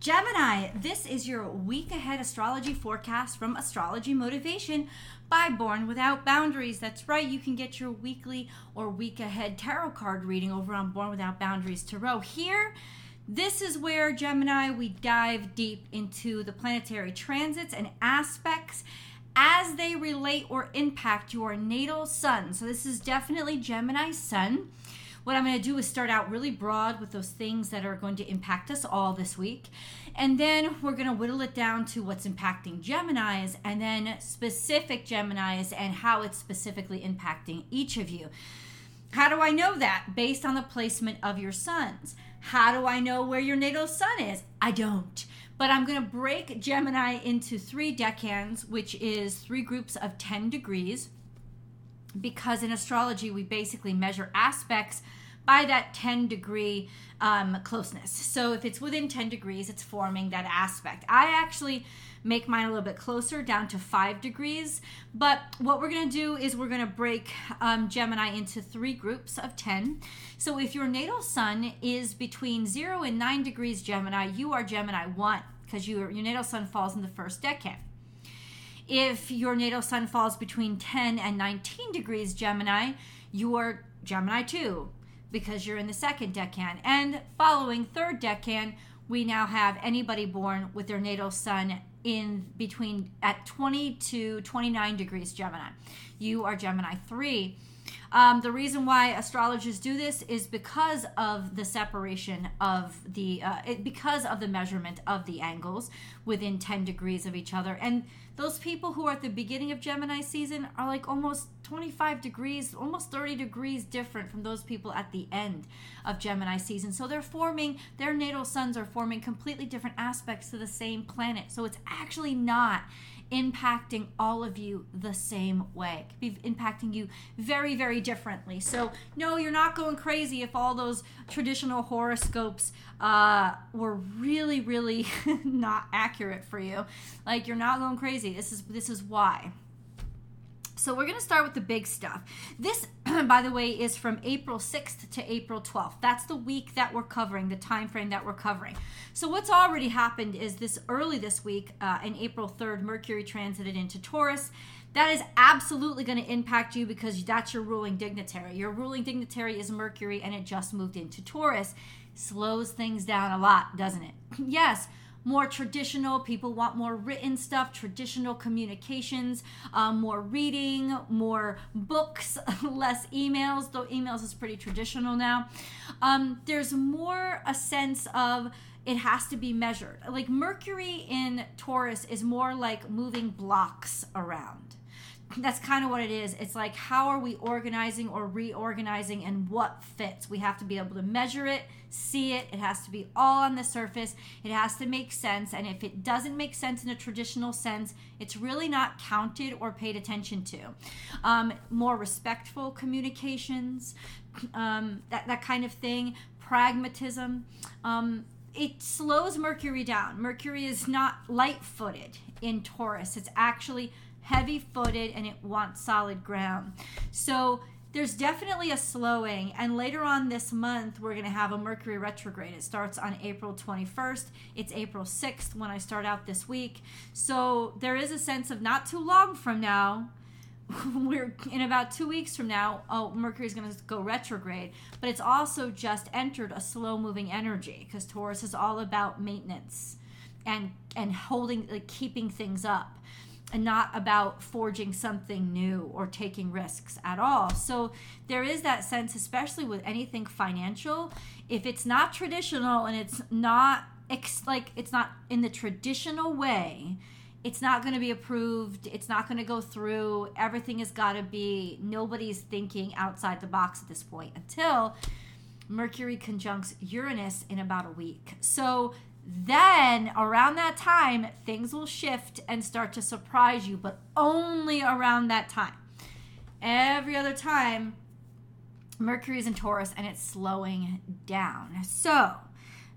Gemini, this is your week ahead astrology forecast from Astrology Motivation by Born Without Boundaries. That's right, you can get your weekly or week ahead tarot card reading over on Born Without Boundaries Tarot. Here, this is where Gemini we dive deep into the planetary transits and aspects as they relate or impact your natal sun. So, this is definitely Gemini sun. What I'm going to do is start out really broad with those things that are going to impact us all this week. And then we're going to whittle it down to what's impacting Geminis and then specific Geminis and how it's specifically impacting each of you. How do I know that? Based on the placement of your suns. How do I know where your natal sun is? I don't. But I'm going to break Gemini into three decans, which is three groups of 10 degrees because in astrology we basically measure aspects by that 10 degree um, closeness. So if it's within 10 degrees, it's forming that aspect. I actually make mine a little bit closer down to 5 degrees. But what we're going to do is we're going to break um, Gemini into three groups of 10. So if your natal sun is between 0 and 9 degrees Gemini, you are Gemini 1 because your, your natal sun falls in the first decan. If your natal sun falls between 10 and 19 degrees Gemini, you are Gemini 2 because you're in the second decan. And following third decan, we now have anybody born with their natal sun in between at 20 to 29 degrees Gemini. You are Gemini 3. Um, the reason why astrologers do this is because of the separation of the, uh, it, because of the measurement of the angles within 10 degrees of each other. And those people who are at the beginning of Gemini season are like almost 25 degrees, almost 30 degrees different from those people at the end of Gemini season. So they're forming, their natal suns are forming completely different aspects to the same planet. So it's actually not impacting all of you the same way. It could be impacting you very, very differently. So, no, you're not going crazy if all those traditional horoscopes uh, were really, really not accurate for you. Like, you're not going crazy. This is this is why. So we're going to start with the big stuff. This, by the way, is from April 6th to April 12th. That's the week that we're covering, the time frame that we're covering. So what's already happened is this early this week, uh, in April 3rd, Mercury transited into Taurus. That is absolutely going to impact you because that's your ruling dignitary. Your ruling dignitary is Mercury, and it just moved into Taurus. Slows things down a lot, doesn't it? yes more traditional. People want more written stuff, traditional communications, um, more reading, more books, less emails, though emails is pretty traditional now. Um, there's more a sense of it has to be measured. Like Mercury in Taurus is more like moving blocks around that's kind of what it is. It's like how are we organizing or reorganizing and what fits? We have to be able to measure it, see it. It has to be all on the surface. It has to make sense. And if it doesn't make sense in a traditional sense, it's really not counted or paid attention to. Um, more respectful communications, um, that, that kind of thing, pragmatism. Um, it slows Mercury down. Mercury is not light footed in Taurus, it's actually heavy footed and it wants solid ground. So there's definitely a slowing. And later on this month, we're going to have a Mercury retrograde. It starts on April 21st. It's April 6th when I start out this week. So there is a sense of not too long from now. We're in about two weeks from now. Oh, Mercury is going to go retrograde, but it's also just entered a slow moving energy because Taurus is all about maintenance and and holding like keeping things up and not about forging something new or taking risks at all. So there is that sense, especially with anything financial, if it's not traditional and it's not ex- like it's not in the traditional way, it's not going to be approved. It's not going to go through. Everything has got to be, nobody's thinking outside the box at this point until Mercury conjuncts Uranus in about a week. So then around that time, things will shift and start to surprise you, but only around that time. Every other time, Mercury is in Taurus and it's slowing down. So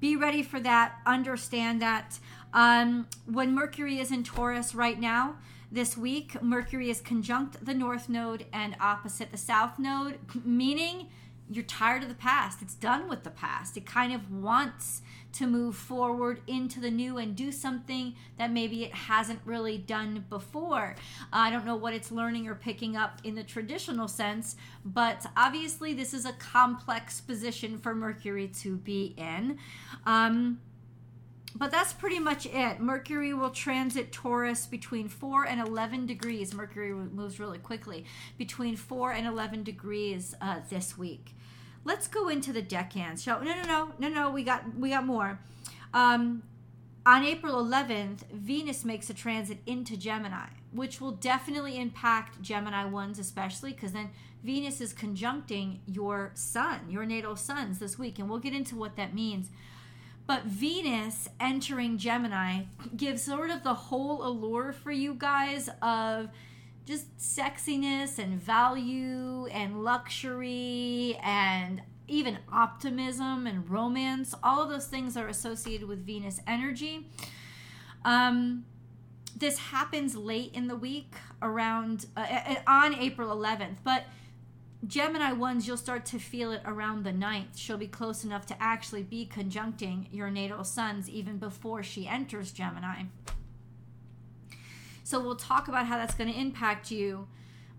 be ready for that. Understand that. Um, when Mercury is in Taurus right now, this week, Mercury is conjunct the North Node and opposite the South Node, meaning you're tired of the past. It's done with the past. It kind of wants to move forward into the new and do something that maybe it hasn't really done before. I don't know what it's learning or picking up in the traditional sense, but obviously, this is a complex position for Mercury to be in. Um, but that's pretty much it. Mercury will transit Taurus between 4 and 11 degrees. Mercury moves really quickly. Between 4 and 11 degrees uh, this week. Let's go into the decans. Shall no no no no no we got we got more. Um, on April 11th, Venus makes a transit into Gemini, which will definitely impact Gemini ones, especially because then Venus is conjuncting your sun, your natal suns this week, and we'll get into what that means. But Venus entering Gemini gives sort of the whole allure for you guys of just sexiness and value and luxury and even optimism and romance. All of those things are associated with Venus energy. Um, this happens late in the week around uh, on April 11th, but Gemini ones, you'll start to feel it around the 9th. She'll be close enough to actually be conjuncting your natal suns even before she enters Gemini. So we'll talk about how that's going to impact you.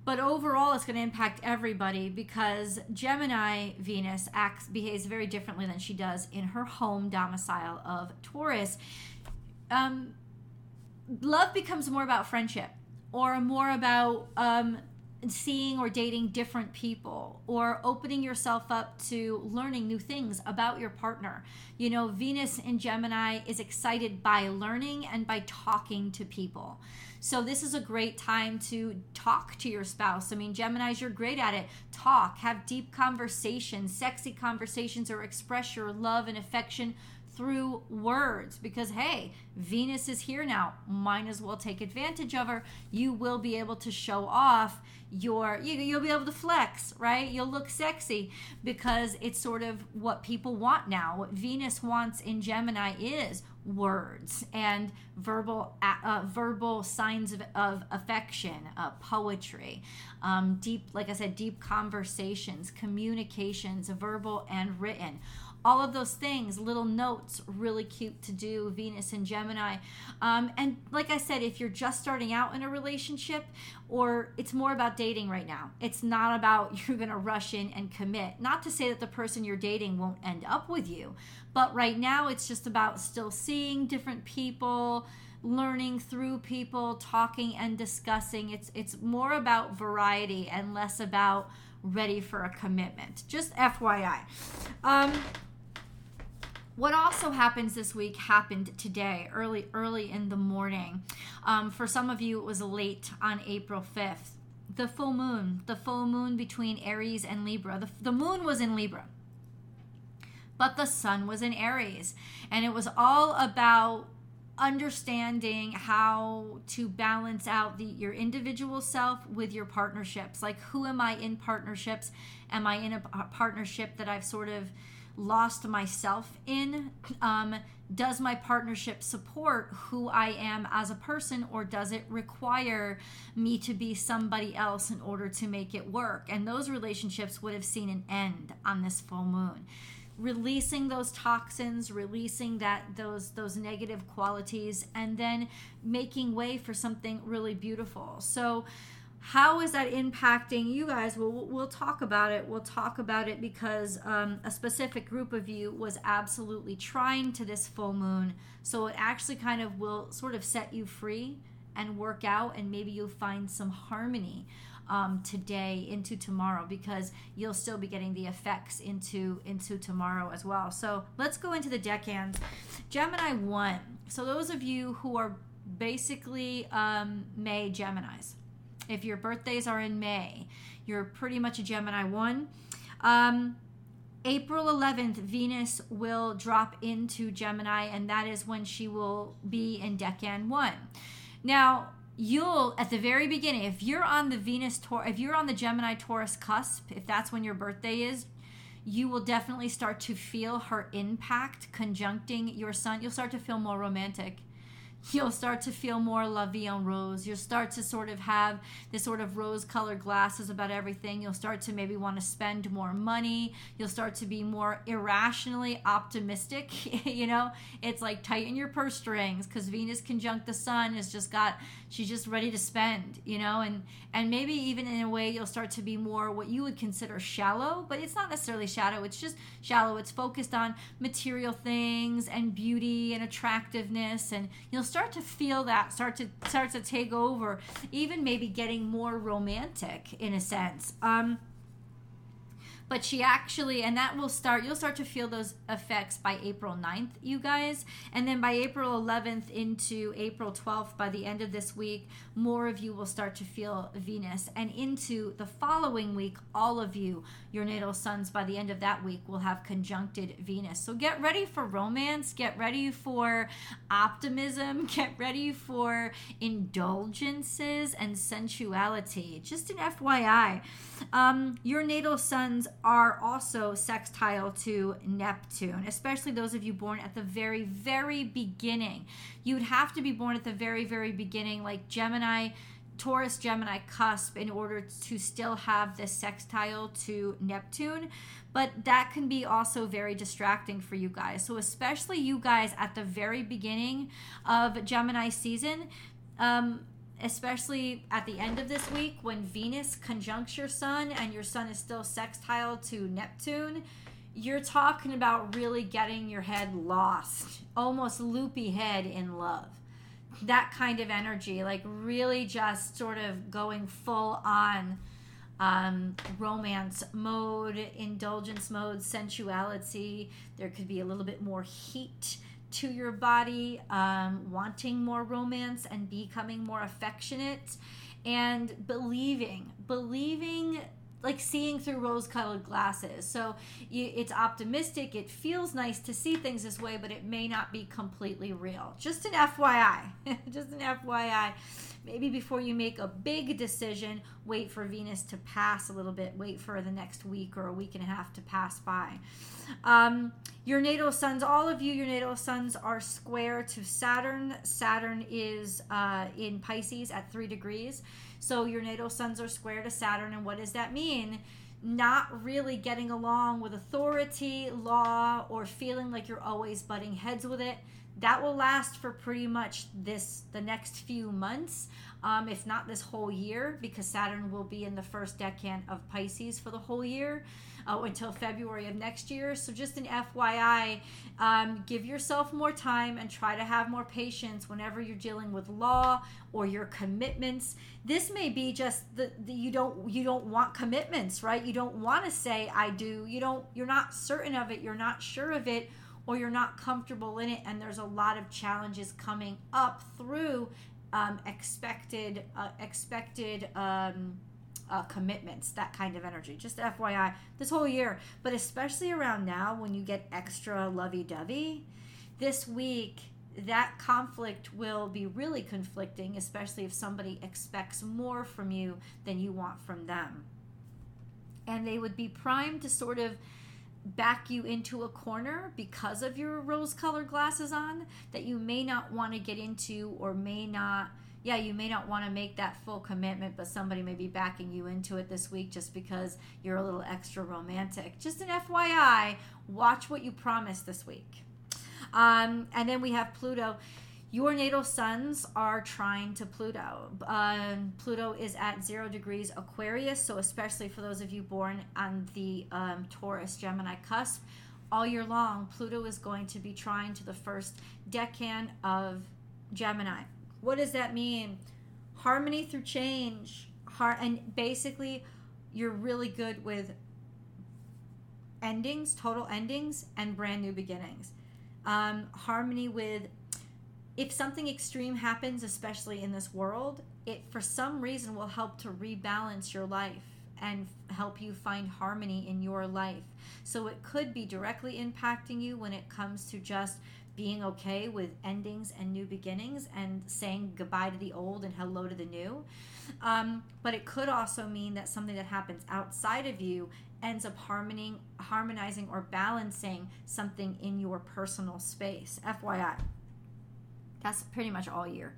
But overall, it's going to impact everybody because Gemini Venus acts behaves very differently than she does in her home domicile of Taurus. Um, love becomes more about friendship or more about um, seeing or dating different people or opening yourself up to learning new things about your partner. You know, Venus in Gemini is excited by learning and by talking to people. So, this is a great time to talk to your spouse. I mean, Geminis, you're great at it. Talk, have deep conversations, sexy conversations, or express your love and affection through words because hey venus is here now. Might as well take advantage of her. You will be able to show off your you, you'll be able to flex right? You'll look sexy because it's sort of what people want now. What venus wants in gemini is words and verbal uh, verbal signs of, of affection uh, poetry um, deep like i said deep conversations communications verbal and written all of those things, little notes, really cute to do, Venus and Gemini. Um, and like I said, if you're just starting out in a relationship, or it's more about dating right now, it's not about you're going to rush in and commit. Not to say that the person you're dating won't end up with you, but right now it's just about still seeing different people learning through people talking and discussing it's it's more about variety and less about ready for a commitment just fyi um, what also happens this week happened today, early, early in the morning. Um, for some of you, it was late on April 5th. The full moon, the full moon between Aries and Libra. The, the moon was in Libra, but the sun was in Aries. And it was all about understanding how to balance out the your individual self with your partnerships like who am i in partnerships am i in a partnership that i've sort of lost myself in? Um, does my partnership support who I am as a person, or does it require me to be somebody else in order to make it work? And those relationships would have seen an end on this full moon releasing those toxins releasing that those those negative qualities and then making way for something really beautiful so how is that impacting you guys? Well we'll talk about it. We'll talk about it because um, a specific group of you was absolutely trine to this full moon. So it actually kind of will sort of set you free and work out and maybe you'll find some harmony um, today into tomorrow because you'll still be getting the effects into into tomorrow as well. So let's go into the decans gemini 1 so those of you who are basically um, may geminis if your birthdays are in May, you're pretty much a Gemini 1. Um, April 11th, Venus will drop into Gemini, and that is when she will be in Decan 1. Now, you'll at the very beginning if you're on the venus Tor- if you're on the gemini taurus cusp if that's when your birthday is you will definitely start to feel her impact conjuncting your sun you'll start to feel more romantic you'll start to feel more la vie en rose. You'll start to sort of have this sort of rose colored glasses about everything. You'll start to maybe want to spend more money. You'll start to be more irrationally optimistic. you know, it's like tighten your purse strings because Venus conjunct the sun has just got, she's just ready to spend, you know, and, and maybe even in a way you'll start to be more what you would consider shallow, but it's not necessarily shallow. It's just shallow. It's focused on material things and beauty and attractiveness. And you'll start start to feel that start to start to take over even maybe getting more romantic in a sense. Um but she actually and that will start you'll start to feel those effects by april 9th you guys. And then by april 11th into april 12th by the end of this week more of you will start to feel venus. And into the following week all of you your natal suns by the end of that week will have conjuncted venus. So get ready for romance get ready for optimism get ready for indulgences and sensuality. Just an fyi um, your natal suns are also sextile to Neptune, especially those of you born at the very, very beginning. You'd have to be born at the very, very beginning, like Gemini. Taurus Gemini cusp in order to still have this sextile to Neptune, but that can be also very distracting for you guys. So, especially you guys at the very beginning of Gemini season, um, especially at the end of this week when Venus conjuncts your sun and your sun is still sextile to Neptune, you're talking about really getting your head lost, almost loopy head in love. That kind of energy, like really just sort of going full on um, romance mode, indulgence mode, sensuality. There could be a little bit more heat to your body, um, wanting more romance and becoming more affectionate, and believing, believing like seeing through rose colored glasses. So you, it's optimistic. It feels nice to see things this way, but it may not be completely real. Just an FYI. Just an FYI. Maybe before you make a big decision, wait for Venus to pass a little bit. Wait for the next week or a week and a half to pass by. Um, your natal suns, all of you, your natal suns are square to Saturn. Saturn is uh, in Pisces at three degrees. So your natal suns are square to Saturn. And what does that mean? Not really getting along with authority, law, or feeling like you're always butting heads with it. That will last for pretty much this the next few months, um, if not this whole year, because Saturn will be in the first decan of Pisces for the whole year uh, until February of next year. So, just an FYI, um, give yourself more time and try to have more patience whenever you're dealing with law or your commitments. This may be just the, the you don't you don't want commitments, right? You don't want to say I do. You don't. You're not certain of it. You're not sure of it or you're not comfortable in it and there's a lot of challenges coming up through um, expected uh, expected um, uh, commitments, that kind of energy. Just FYI, this whole year, but especially around now when you get extra lovey dovey, this week that conflict will be really conflicting, especially if somebody expects more from you than you want from them. And they would be primed to sort of back you into a corner because of your rose colored glasses on that you may not want to get into or may not yeah, you may not want to make that full commitment, but somebody may be backing you into it this week just because you're a little extra romantic. Just an FYI, watch what you promise this week. Um, and then we have Pluto. Your natal suns are trine to Pluto. Um, Pluto is at zero degrees Aquarius, so especially for those of you born on the um, Taurus Gemini cusp, all year long, Pluto is going to be trine to the first decan of Gemini. What does that mean? Harmony through change. Har- and basically, you're really good with endings, total endings, and brand new beginnings. Um, harmony with if something extreme happens, especially in this world, it for some reason will help to rebalance your life and help you find harmony in your life. So it could be directly impacting you when it comes to just being okay with endings and new beginnings and saying goodbye to the old and hello to the new. Um, but it could also mean that something that happens outside of you ends up harmonizing or balancing something in your personal space. FYI. That's pretty much all year.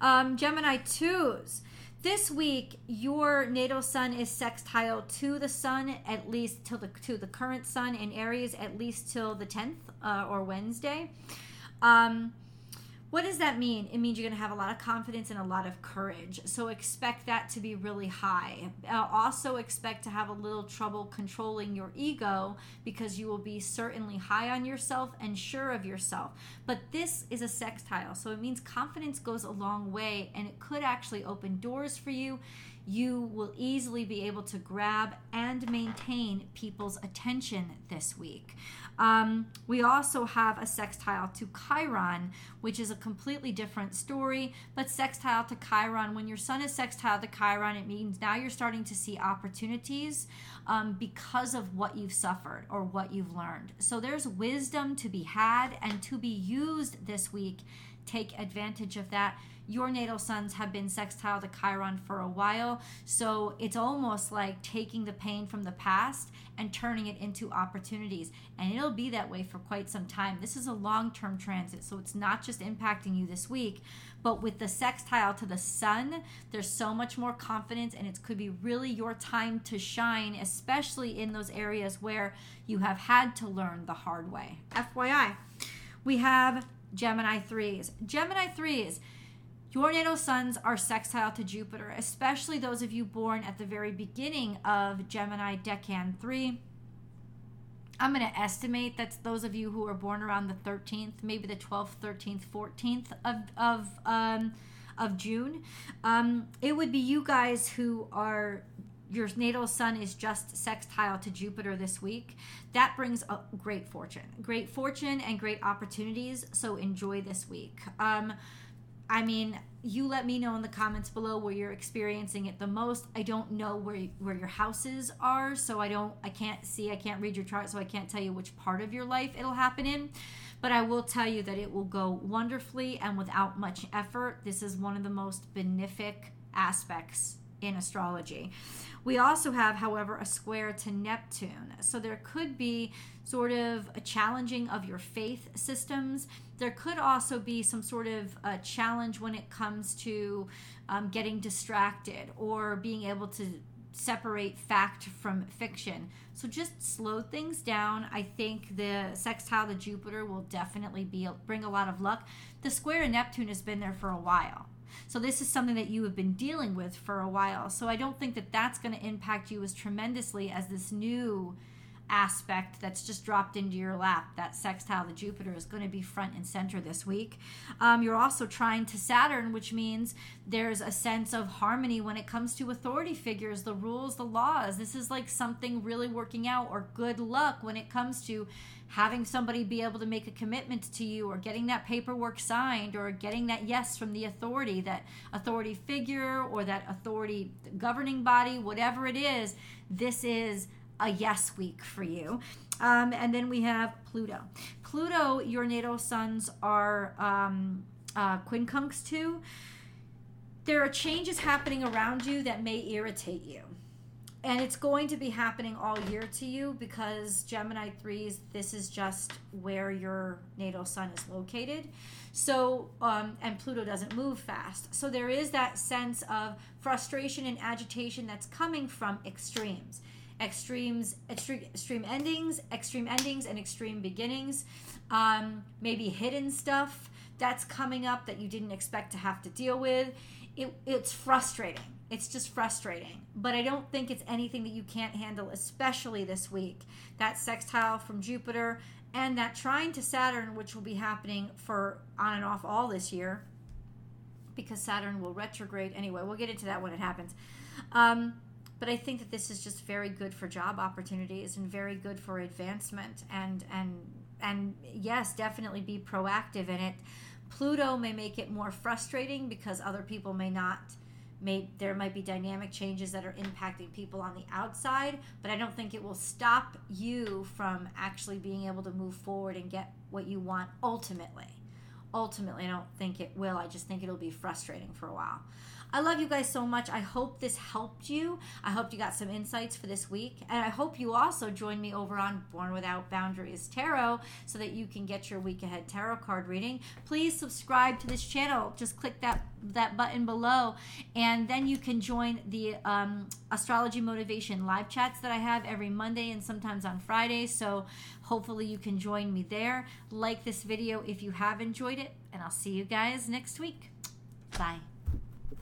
Um, Gemini 2s. This week, your natal sun is sextile to the sun at least till the to the current sun in Aries at least till the 10th uh, or Wednesday. Um, what does that mean? It means you're going to have a lot of confidence and a lot of courage. So expect that to be really high. Uh, also, expect to have a little trouble controlling your ego because you will be certainly high on yourself and sure of yourself. But this is a sextile, so it means confidence goes a long way and it could actually open doors for you you will easily be able to grab and maintain people's attention this week. Um, we also have a sextile to Chiron, which is a completely different story. But sextile to Chiron, when your sun is sextile to Chiron, it means now you're starting to see opportunities um, because of what you've suffered or what you've learned. So there's wisdom to be had and to be used this week. Take advantage of that your natal suns have been sextile to Chiron for a while. So it's almost like taking the pain from the past and turning it into opportunities. And it'll be that way for quite some time. This is a long term transit. So it's not just impacting you this week, but with the sextile to the sun, there's so much more confidence and it could be really your time to shine, especially in those areas where you have had to learn the hard way. FYI, we have Gemini 3s. Gemini 3s your natal suns are sextile to Jupiter, especially those of you born at the very beginning of Gemini Decan 3. I'm going to estimate that's those of you who are born around the 13th, maybe the 12th, 13th, 14th of, of, um, of June. Um, it would be you guys who are your natal sun is just sextile to Jupiter this week, that brings a great fortune, great fortune and great opportunities. So enjoy this week. Um, I mean, you let me know in the comments below where you're experiencing it the most. I don't know where where your houses are, so I don't I can't see, I can't read your chart, so I can't tell you which part of your life it'll happen in. But I will tell you that it will go wonderfully and without much effort. This is one of the most benefic aspects in astrology. We also have, however, a square to Neptune. So there could be sort of a challenging of your faith systems. There could also be some sort of a challenge when it comes to um, getting distracted or being able to separate fact from fiction. So just slow things down. I think the sextile to Jupiter will definitely be bring a lot of luck. The square to Neptune has been there for a while. So this is something that you have been dealing with for a while. So I don't think that that's going to impact you as tremendously as this new aspect that's just dropped into your lap. That sextile to Jupiter is going to be front and center this week. Um, you're also trine to Saturn, which means there's a sense of harmony when it comes to authority figures, the rules, the laws. This is like something really working out, or good luck when it comes to having somebody be able to make a commitment to you or getting that paperwork signed or getting that yes from the authority that authority figure or that authority governing body whatever it is this is a yes week for you. Um, and then we have Pluto. Pluto, your natal suns are um, uh, quincunx to There are changes happening around you that may irritate you. And it's going to be happening all year to you because Gemini 3s, this is just where your natal sun is located. So, um, and Pluto doesn't move fast. So there is that sense of frustration and agitation that's coming from extremes extremes, extreme, extreme endings, extreme endings, and extreme beginnings. Um, maybe hidden stuff that's coming up that you didn't expect to have to deal with. It, it's frustrating. It's just frustrating. But I don't think it's anything that you can't handle, especially this week. That sextile from Jupiter and that trine to Saturn, which will be happening for on and off all this year because Saturn will retrograde anyway. We'll get into that when it happens. Um, but I think that this is just very good for job opportunities and very good for advancement and and and yes, definitely be proactive in it. Pluto may make it more frustrating because other people may not may there might be dynamic changes that are impacting people on the outside, but I don't think it will stop you from actually being able to move forward and get what you want ultimately. Ultimately, I don't think it will. I just think it'll be frustrating for a while. I love you guys so much. I hope this helped you. I hope you got some insights for this week. And I hope you also join me over on Born Without Boundaries Tarot so that you can get your week ahead tarot card reading. Please subscribe to this channel. Just click that that button below and then you can join the um, astrology motivation live chats that i have every monday and sometimes on friday so hopefully you can join me there like this video if you have enjoyed it and i'll see you guys next week bye